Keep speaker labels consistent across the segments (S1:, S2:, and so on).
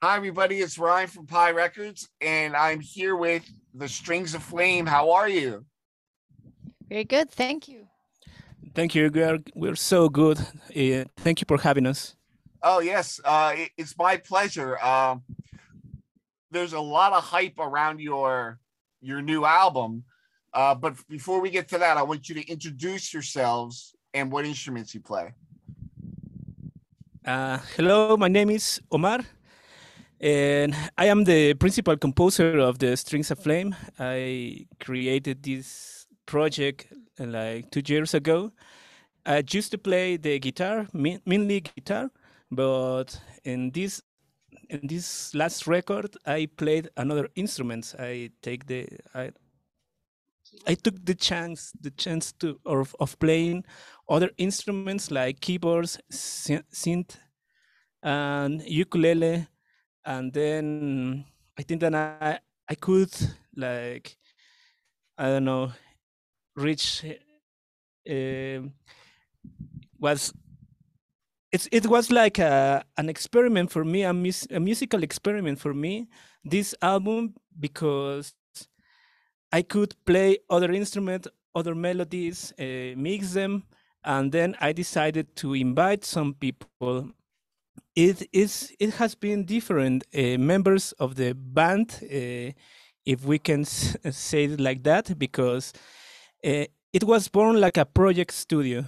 S1: Hi, everybody. It's Ryan from Pi Records, and I'm here with the Strings of Flame. How are you?
S2: Very good. Thank you.
S3: Thank you. We're, we're so good. Uh, thank you for having us.
S1: Oh, yes. Uh, it, it's my pleasure. Um, there's a lot of hype around your your new album. Uh, but before we get to that, I want you to introduce yourselves and what instruments you play.
S3: Uh, hello, my name is Omar. And I am the principal composer of the Strings of Flame. I created this project uh, like two years ago. I used to play the guitar, mainly guitar, but in this in this last record, I played another instruments. I take the I I took the chance the chance to of of playing other instruments like keyboards, synth, and ukulele and then I think that I I could like I don't know reach uh, was it's it was like a, an experiment for me a, mus- a musical experiment for me this album because I could play other instruments other melodies uh, mix them and then I decided to invite some people it is it has been different uh, members of the band uh, if we can say it like that because uh, it was born like a project studio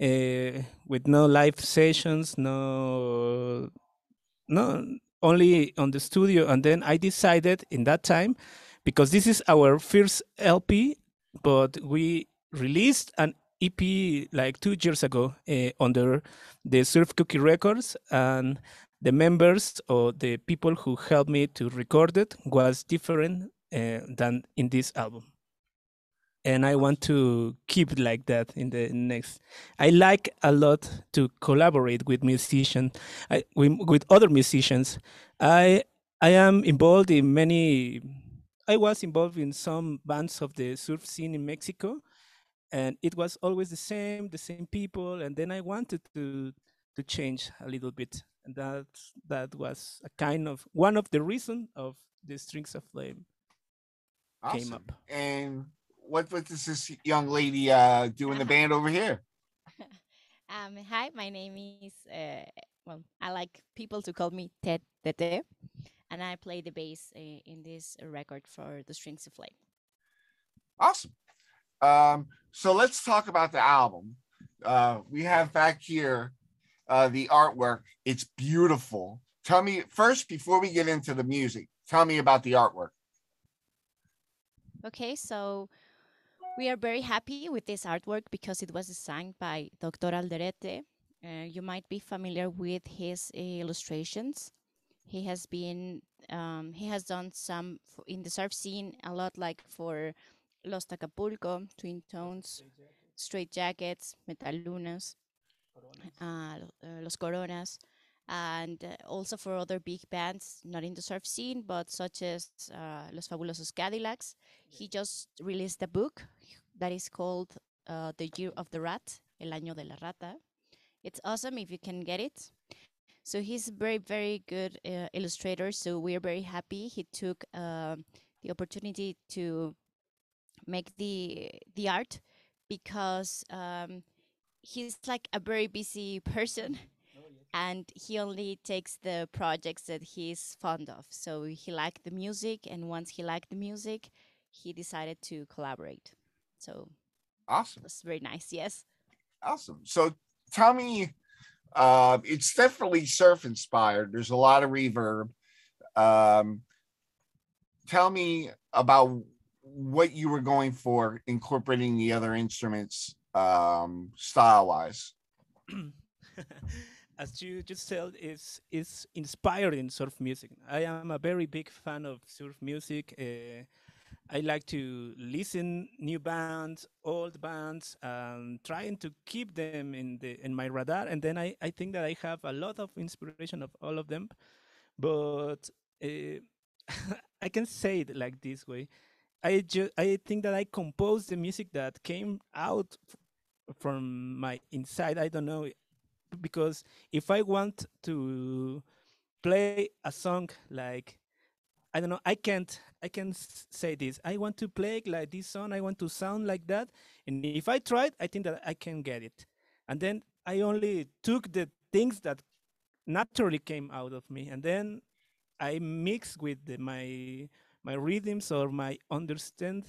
S3: uh, with no live sessions no no only on the studio. And then i decided in that time because this is our first lp but we released an ep like two years ago uh, under the Surf Cookie Records, and the members or the people who helped me to record it was different uh, than in this album. And I want to keep like that in the next. I like a lot to collaborate with musicians, I, with other musicians. I I am involved in many. I was involved in some bands of the surf scene in Mexico, and it was always the same the same people and then i wanted to to change a little bit and that that was a kind of one of the reason of the strings of flame awesome. came up.
S1: And what what does this young lady uh do in the band over here?
S2: Um hi my name is uh well i like people to call me ted tete and i play the bass uh, in this record for the strings of flame.
S1: Awesome um, so let's talk about the album. Uh, we have back here uh, the artwork. It's beautiful. Tell me first, before we get into the music, tell me about the artwork.
S2: Okay, so we are very happy with this artwork because it was designed by Dr. Alderete. Uh, you might be familiar with his illustrations. He has been, um, he has done some in the surf scene a lot, like for Los Acapulco, Twin Tones, Straitjackets, Metalunas, uh, uh, Los Coronas, and uh, also for other big bands, not in the surf scene, but such as uh, Los Fabulosos Cadillacs. He just released a book that is called uh, The Year of the Rat, El Año de la Rata. It's awesome if you can get it. So he's a very, very good uh, illustrator. So we're very happy he took the opportunity to make the the art because um, he's like a very busy person. Oh, and he only takes the projects that he's fond of. So he liked the music and once he liked the music he decided to collaborate. So
S1: awesome.
S2: it's very nice yes.
S1: Awesome. So tell me uh, it's definitely surf inspired. There's a lot of reverb. Um, tell me about what you were going for incorporating the other instruments um, style wise.
S3: As you just said, it's, it's inspired in surf music. I am a very big fan of surf music. Uh, I like to listen new bands, old bands, and trying to keep them in the in my radar. And then I, I think that I have a lot of inspiration of all of them. But uh, I can say it like this way. I just I think that I composed the music that came out from my inside. I don't know because if I want to play a song like I don't know. I can't. I can say this. I want to play like this song. I want to sound like that. And if I tried, I think that I can get it. And then I only took the things that naturally came out of me, and then I mix with the, my my rhythms or my understand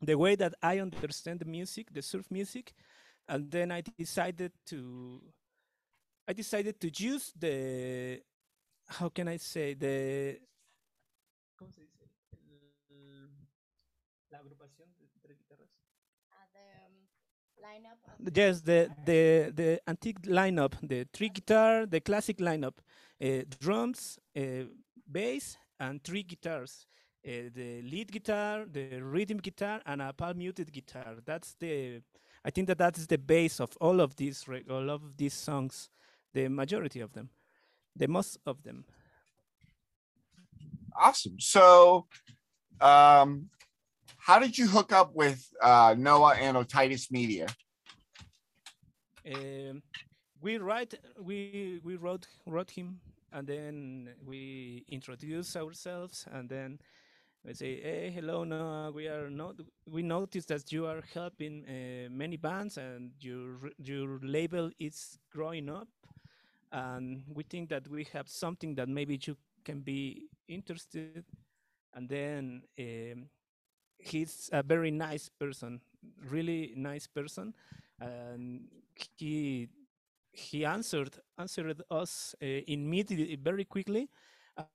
S3: the way that I understand the music, the surf music, and then I decided to I decided to use the how can I say the ¿cómo se dice? El, la agrupación de tres guitarras.
S2: Uh, the um, lineup.
S3: Yes, the the the antique lineup, the three guitar, the classic lineup, uh, drums, uh, bass, and three guitars. Uh, the lead guitar, the rhythm guitar, and a palm muted guitar. That's the, I think that that is the base of all of these all of these songs, the majority of them, the most of them.
S1: Awesome. So, um, how did you hook up with uh, Noah and Otitis Media?
S3: Um, we write, we we wrote wrote him, and then we introduce ourselves, and then we say, "Hey, hello. We are not. We noticed that you are helping uh, many bands, and your your label is growing up, and we think that we have something that maybe you can be interested." And then um, he's a very nice person, really nice person, and he he answered answered us uh, immediately, very quickly,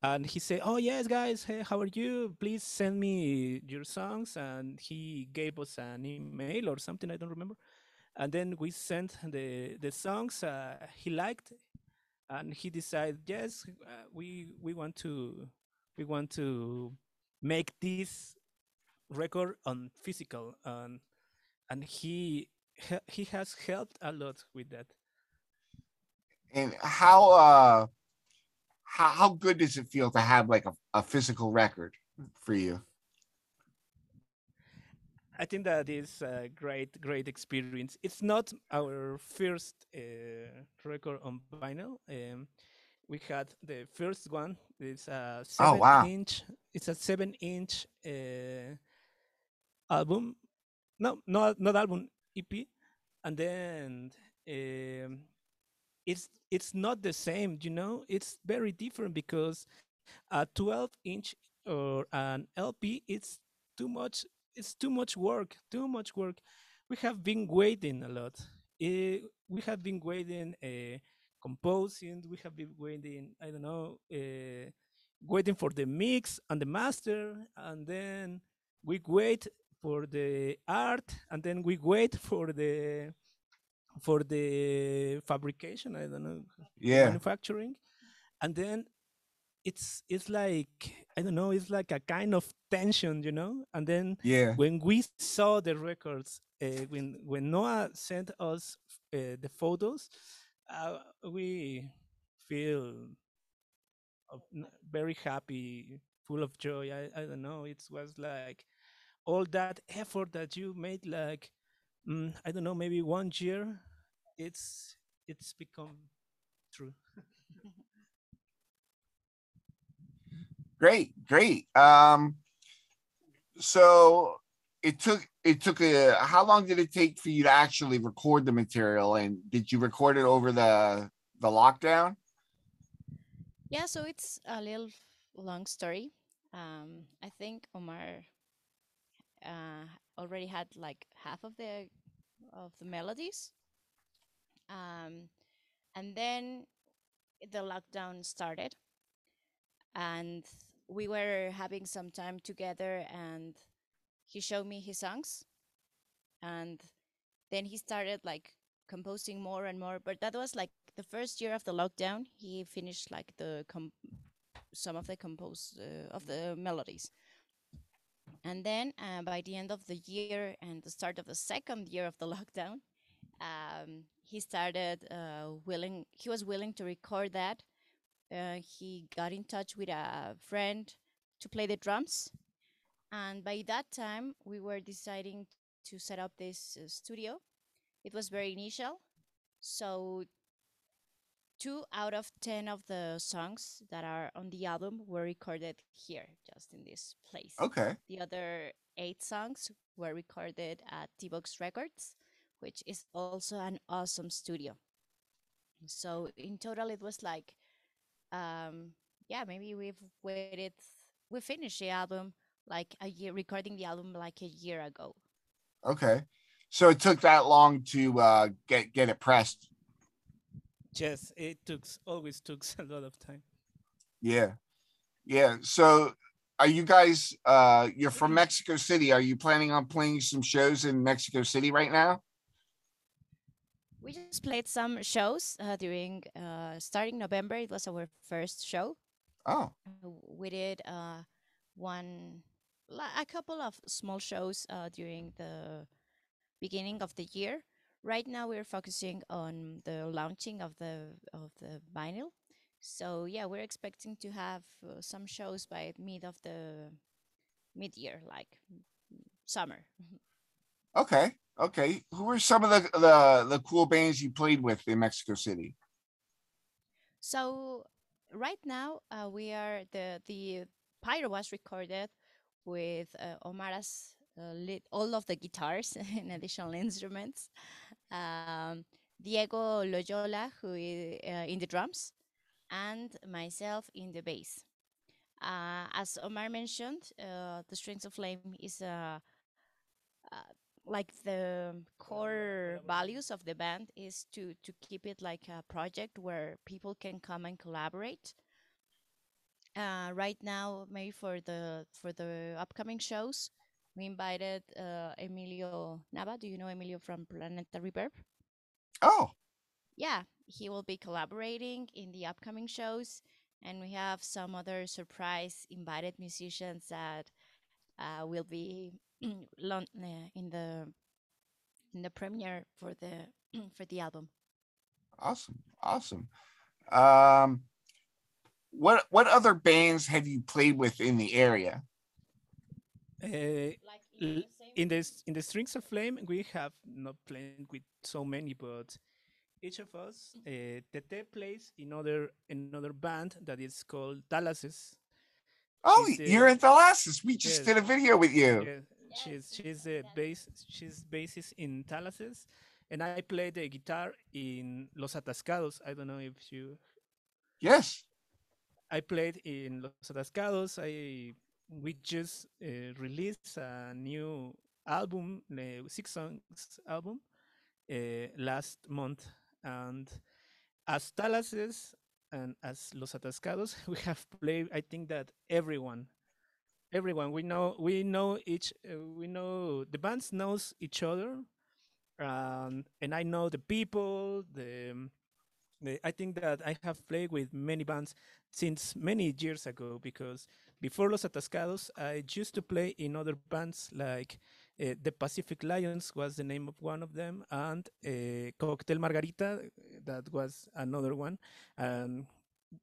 S3: and he said, "Oh yes, guys, hey, how are you? Please send me your songs." And he gave us an email or something I don't remember, and then we sent the the songs uh, he liked, and he decided, "Yes, uh, we we want to we want to make this record on physical and and he he has helped a lot with that
S1: And how uh how, how good does it feel to have like a, a physical record for you?
S3: i think that is a great great experience. It's not our first uh, record on vinyl. Um, we had the first one. It's a seven
S1: Oh, wow.
S3: inch it's a seven inch uh, album. No not not album ep and then um, it's it's not the same you know? It's very different because a 12 inch or an lp it's too much it's too much work too much work. We have been waiting a lot. Eh, we have been waiting uh, composing we have been waiting i don't know uh, waiting for the mix and the master and then we wait for the art and then we wait for the for the fabrication i don't know
S1: Yeah.
S3: manufacturing and then it's it's like i don't know it's like a kind of tension you know and then
S1: Yeah.
S3: when we saw the records uh, when when noah sent us uh, the photos uh, we feel very happy full of joy I, I don't know it was like all that effort that you made like mm, i don't know maybe one year it's it's become true
S1: Great, great. Um so it took it took a how long did it take for you to actually record the material and did you record it over the the lockdown?
S2: Yeah, so it's a little long story. Um, I think Omar uh, already had like half of the of the melodies, um, and then the lockdown started, and we were having some time together, and he showed me his songs, and then he started like composing more and more. But that was like the first year of the lockdown. He finished like the some of the compose uh, of the melodies. And then uh, by the end of the year and the start of the second year of the lockdown, um, he started uh, willing. He was willing to record that. Uh, he got in touch with a friend to play the drums, and by that time we were deciding to set up this uh, studio. It was very initial, so two out of 10 of the songs that are on the album were recorded here, just in this place.
S1: Okay.
S2: The other eight songs were recorded at T-Box Records, which is also an awesome studio. So in total, it was like, um, yeah, maybe we've waited, we finished the album like a year, recording the album like a year ago.
S1: Okay. So it took that long to uh, get get it pressed.
S3: Yes, it took always took a lot of time.
S1: Yeah. Yeah. So are you guys uh you're from Mexico City. Are you planning on playing some shows in Mexico City right now?
S2: We just played some shows uh, during uh, starting November. It was our first show.
S1: Oh.
S2: We did uh, one, a couple of small shows uh, during the beginning of the year. Right now, we're focusing on the launching of the of the vinyl. So yeah, we're expecting to have uh, some shows by mid of the mid year, like summer.
S1: Okay, okay. Who are some of the the the cool bands you played with in Mexico City?
S2: So right now, uh, we are the the Pyro was recorded with uh, Omar's lit all of the guitars and additional instruments. Um, Diego Loyola, who is uh, in the drums, and myself in the bass. Uh, as Omar mentioned, uh, the Strings of Flame is uh, like the core values of the band is to to keep it like a project where people can come and collaborate. Uh, right now, maybe for the for the upcoming shows, we invited uh, Emilio Nava. Do you know Emilio from Planeta Reverb?
S1: Oh,
S2: yeah, he will be collaborating in the upcoming shows, and we have some other surprise invited musicians that uh, will be in the in the premiere for the for the album.
S1: Awesome, awesome. Um, what what other bands have you played with in the area?
S3: Uh, in the in the Strings of Flame, we have not played with so many, but each of us, uh, Tete plays in other another band that is called Thalasses.
S1: Oh, she's you're in Thalasses. We just yes, did a video with you.
S3: Yeah, she's she's a bass she's bassist in Thalasses, and I play the guitar in Los Atascados. I don't know if you.
S1: Yes.
S3: I played in Los Atascados. I we just uh, released a new album, a six songs album, uh, last month, and as Thalasses and as Los Atascados, we have played. I think that everyone, everyone, we know, we know each, we know the bands knows each other, um, and I know the people. The, the I think that I have played with many bands since many years ago because before Los Atascados, I used to play in other bands like uh, the Pacific Lions was the name of one of them, and uh, Cocktail Margarita, that was another one. And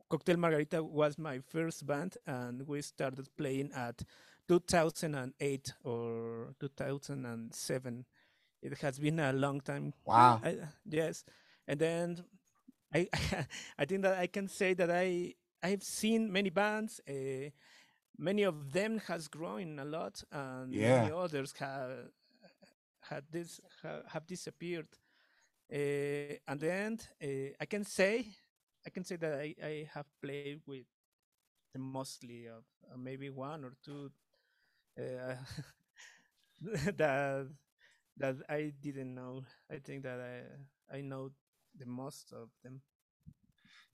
S3: Cocktail Margarita was my first band, and we started playing at 2008 or 2007. It has been a long time.
S1: Wow.
S3: I, yes, and then I I think that I can say that I I've seen many bands. Uh, many of them has grown a lot, and
S1: yeah.
S3: many others have had this have, have disappeared. Uh, and then uh, I can say I can say that I, I have played with mostly of uh, maybe one or two uh, that that I didn't know. I think that I I know the most of them.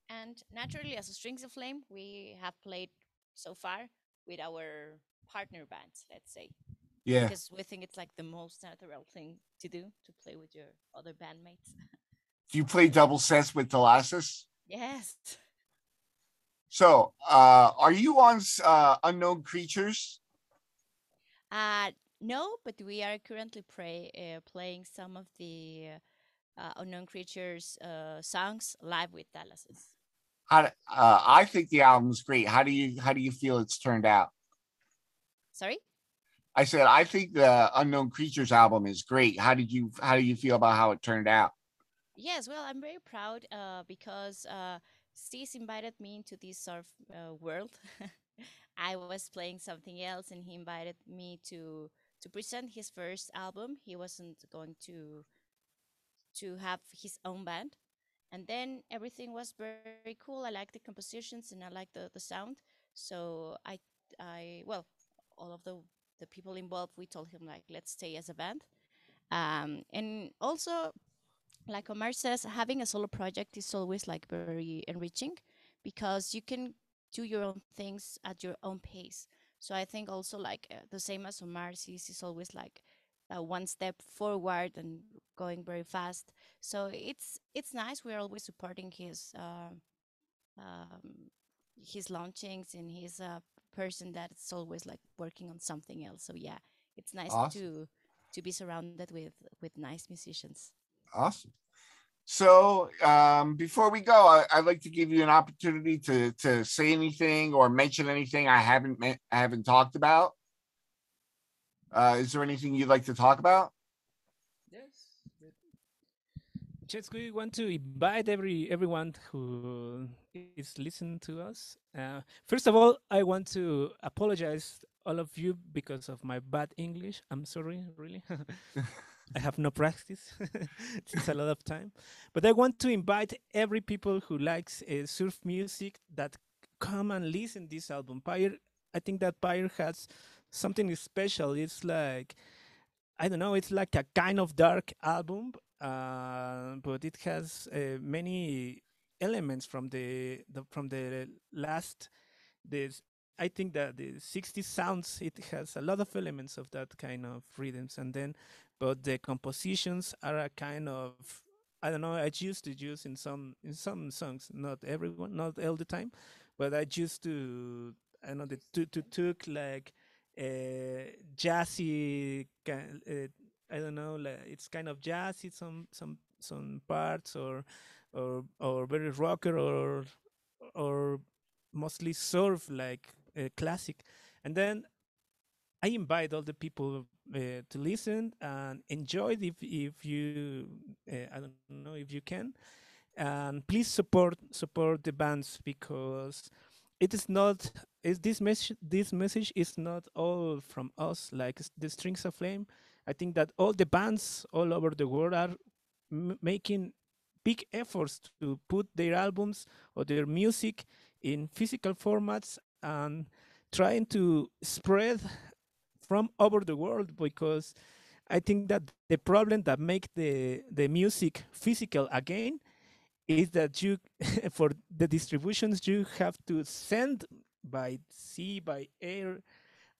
S2: And naturally, as a Strings of Flame, we have played so far with our partner bands, let's say.
S1: Yeah.
S2: Because we think it's like the most natural thing to do to play with your other bandmates.
S1: Do you play double sets with Thalasses?
S2: Yes.
S1: So, uh, are you on uh, Unknown Creatures?
S2: Uh, no, but we are currently pray, uh, playing some of the uh, Unknown Creatures uh, songs live with Thalasses
S1: how uh, I think the album's great. How do you how do you feel it's turned out?
S2: Sorry.
S1: I said I think the Unknown Creatures album is great. How did you how do you feel about how it turned out?
S2: Yes, well, I'm very proud uh, because uh, Stis invited me into this surf uh, world. I was playing something else, and he invited me to to present his first album. He wasn't going to to have his own band, and then everything was very cool. I liked the compositions and I liked the, the sound. So I I well, all of the the people involved, we told him like, let's stay as a band. Um, and also like Omar says, having a solo project is always like very enriching because you can do your own things at your own pace. So I think also like uh, the same as Omar sees is always like uh, one step forward and going very fast. So it's it's nice. We're always supporting his uh, um, his launchings and he's a person that's always like working on something else. So yeah, it's nice awesome. to to be surrounded with with nice musicians.
S1: Awesome. So um, before we go, I, would like to give you an opportunity to to say anything or mention anything I haven't I haven't talked about. Uh, is there anything you'd like to talk about?
S3: Yes. Just we want to invite every everyone who is listening to us. Uh, first of all, I want to apologize all of you because of my bad English. I'm sorry, really. I have no practice since a lot of time, but I want to invite every people who likes uh, surf music that come and listen this album. Pyre, I think that Pyre has something special. It's like I don't know. It's like a kind of dark album, uh, but it has uh, many elements from the, the from the last this I think that the 60 sounds it has a lot of elements of that kind of rhythms and then but the compositions are a kind of I don't know I used to use in some in some songs not everyone not all the time but I used to I know to to took like uh, jazzy uh, I don't know like it's kind of jazzy some some some parts or or or very rocker or or mostly surf like uh, classic. And then I invite all the people uh, to listen and enjoy it if if you uh, I don't know if you can, and please support support the bands because it is not is this message this message is not all from us like the Strings of Flame. I think that all the bands all over the world are making big efforts to put their albums or their music in physical formats and trying to spread from over the world because I think that the problem that make the the music physical again is that you for the distributions you have to send by sea by air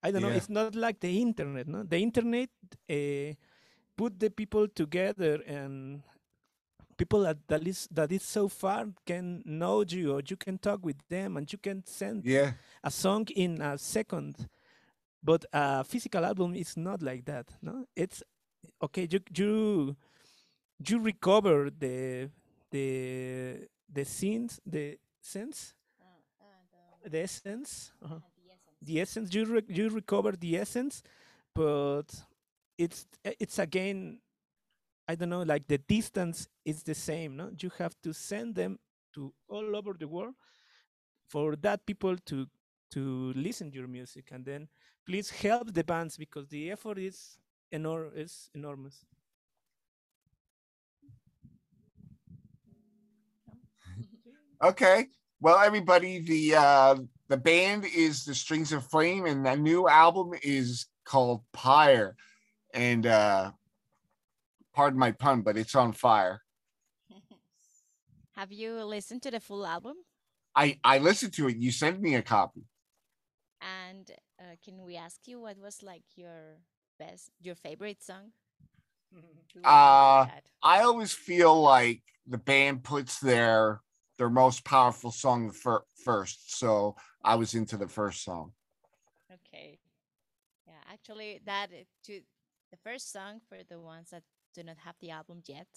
S3: i don't yeah. know it's not like the internet no the internet uh, put the people together and people that, that is that is so far can know you or you can talk with them and you can send
S1: yeah.
S3: a song in a second but a physical album is not like that no it's okay you you you recover the the the scenes the sense the, the, essence uh -huh. the essence the essence you re you recover the essence but it's it's again I don't know, like the distance is the same. No, you have to send them to all over the world for that people to to listen to your music, and then please help the bands because the effort is enor- is enormous.
S1: Okay. Well, everybody, the uh, the band is the Strings of Flame, and the new album is called Pyre. And uh, pardon my pun, but it's on fire.
S2: Have you listened to the full album?
S1: I I listened to it. You sent me a copy.
S2: And uh, can we ask you what was like your best, your favorite song?
S1: uh, I always feel like the band puts their their most powerful song fir- first, so I was into the first song.
S2: Okay, yeah, actually, that to the first song for the ones that do not have the album yet.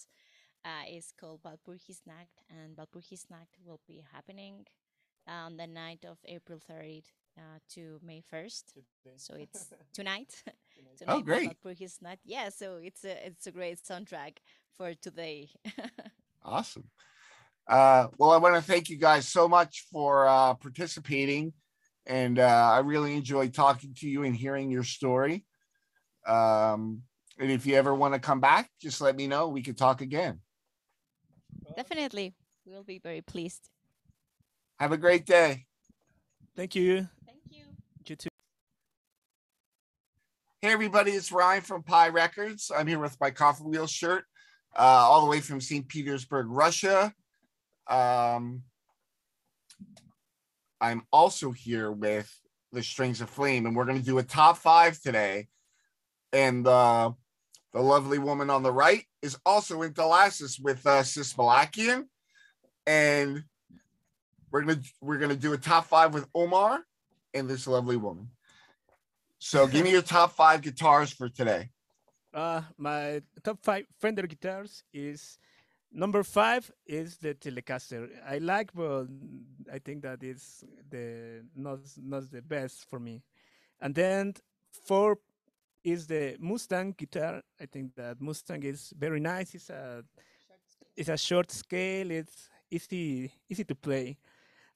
S2: Uh, is called Walpurgisnacht, and Walpurgisnacht will be happening on the night of April 3rd uh, to May 1st. Today. So it's tonight.
S1: tonight. Oh, great.
S2: Walpurgisnacht. Yeah, so it's a, it's a great soundtrack for today.
S1: Awesome. Uh, well, I want to thank you guys so much for uh, participating. And uh, I really enjoyed talking to you and hearing your story. Um, and if you ever want to come back, just let me know. We could talk again.
S2: Definitely. We'll be very pleased.
S1: Have a great day.
S3: Thank you.
S2: Thank you.
S3: You too.
S1: Hey, everybody, it's Ryan from Pi Records. I'm here with my Coffee Wheel shirt, uh, all the way from St. Petersburg, Russia. Um, I'm also here with the Strings of Flame, and we're going to do a top five today. And uh, the lovely woman on the right is also in Thalasses with uh, Sis Malakian. And we're gonna we're gonna do a top five with Omar and this lovely woman. So give me your top five guitars for today.
S3: Uh, my top five Fender guitars is number five is the Telecaster. I like, but I think that is the not not the best for me. And then four is the Mustang guitar. I think that Mustang is very nice. It's a it's a short scale. It's easy easy to play.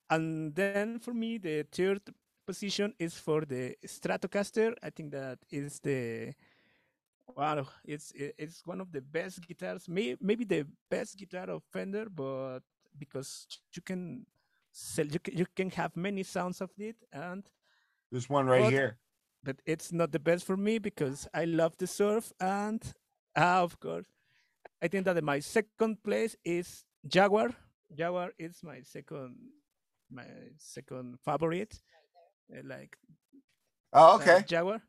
S3: And then for me, the third position is for the Stratocaster. I think that is the wow. It's it's one of the best guitars. May, maybe the best guitar of Fender, but because you can sell, you can, you can have many sounds of it, and
S1: There's one right
S3: But-
S1: here.
S3: but it's not the best for me because I love the surf and ah, of course I think that my second place is Jaguar. Jaguar is my second my second favorite. uh, Like
S1: Oh,
S3: uh,
S1: okay.
S3: Jaguar.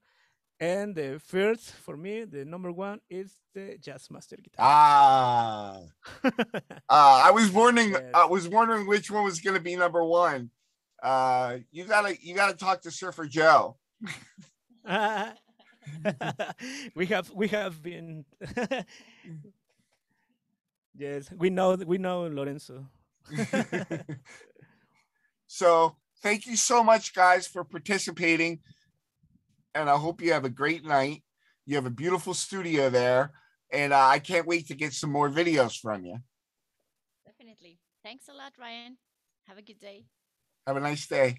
S3: And the first for me, the number one is the Jazzmaster guitar.
S1: Ah, uh, I was wondering.
S3: Yes.
S1: I was wondering which one was going to be number one. Uh, you gotta you gotta talk to Surfer Joe.
S3: we have we have been yes we know we know Lorenzo.
S1: so thank you so much, guys, for participating, and I hope you have a great night. You have a beautiful studio there, and uh, I can't wait to get some more videos from you.
S2: Definitely. Thanks a lot, Ryan. Have a good day.
S1: Have a nice day.